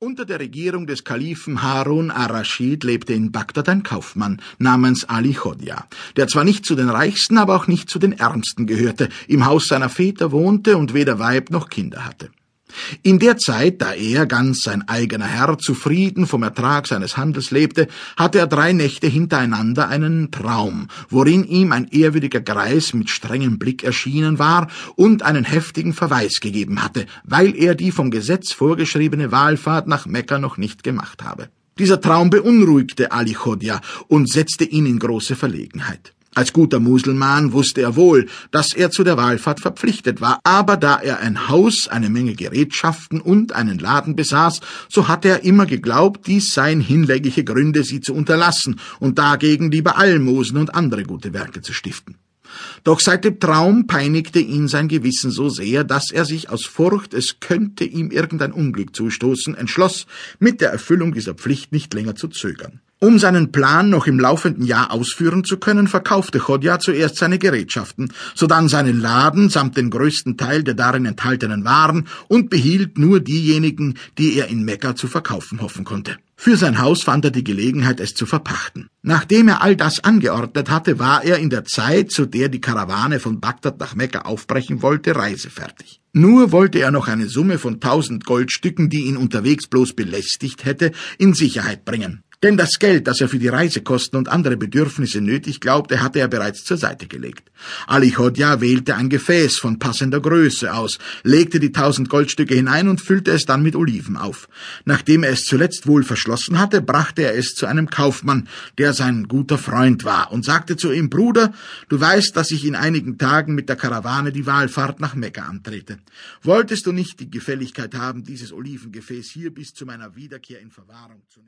Unter der Regierung des Kalifen Harun ar-Raschid lebte in Bagdad ein Kaufmann namens Ali Chodja, der zwar nicht zu den Reichsten, aber auch nicht zu den Ärmsten gehörte, im Haus seiner Väter wohnte und weder Weib noch Kinder hatte. In der Zeit, da er, ganz sein eigener Herr, zufrieden vom Ertrag seines Handels lebte, hatte er drei Nächte hintereinander einen Traum, worin ihm ein ehrwürdiger Greis mit strengem Blick erschienen war und einen heftigen Verweis gegeben hatte, weil er die vom Gesetz vorgeschriebene Wahlfahrt nach Mekka noch nicht gemacht habe. Dieser Traum beunruhigte Ali Chodja und setzte ihn in große Verlegenheit. Als guter Muselmann wusste er wohl, dass er zu der Wallfahrt verpflichtet war, aber da er ein Haus, eine Menge Gerätschaften und einen Laden besaß, so hatte er immer geglaubt, dies seien hinlängliche Gründe, sie zu unterlassen und dagegen lieber Almosen und andere gute Werke zu stiften. Doch seit dem Traum peinigte ihn sein Gewissen so sehr, dass er sich aus Furcht, es könnte ihm irgendein Unglück zustoßen, entschloss, mit der Erfüllung dieser Pflicht nicht länger zu zögern. Um seinen Plan noch im laufenden Jahr ausführen zu können, verkaufte Chodja zuerst seine Gerätschaften, sodann seinen Laden samt den größten Teil der darin enthaltenen Waren und behielt nur diejenigen, die er in Mekka zu verkaufen hoffen konnte. Für sein Haus fand er die Gelegenheit, es zu verpachten. Nachdem er all das angeordnet hatte, war er in der Zeit, zu der die Karawane von Bagdad nach Mekka aufbrechen wollte, reisefertig. Nur wollte er noch eine Summe von tausend Goldstücken, die ihn unterwegs bloß belästigt hätte, in Sicherheit bringen. Denn das Geld, das er für die Reisekosten und andere Bedürfnisse nötig glaubte, hatte er bereits zur Seite gelegt. Ali Chodja wählte ein Gefäß von passender Größe aus, legte die tausend Goldstücke hinein und füllte es dann mit Oliven auf. Nachdem er es zuletzt wohl verschlossen hatte, brachte er es zu einem Kaufmann, der sein guter Freund war, und sagte zu ihm, Bruder, du weißt, dass ich in einigen Tagen mit der Karawane die Wahlfahrt nach Mekka antrete. Wolltest du nicht die Gefälligkeit haben, dieses Olivengefäß hier bis zu meiner Wiederkehr in Verwahrung zu nehmen?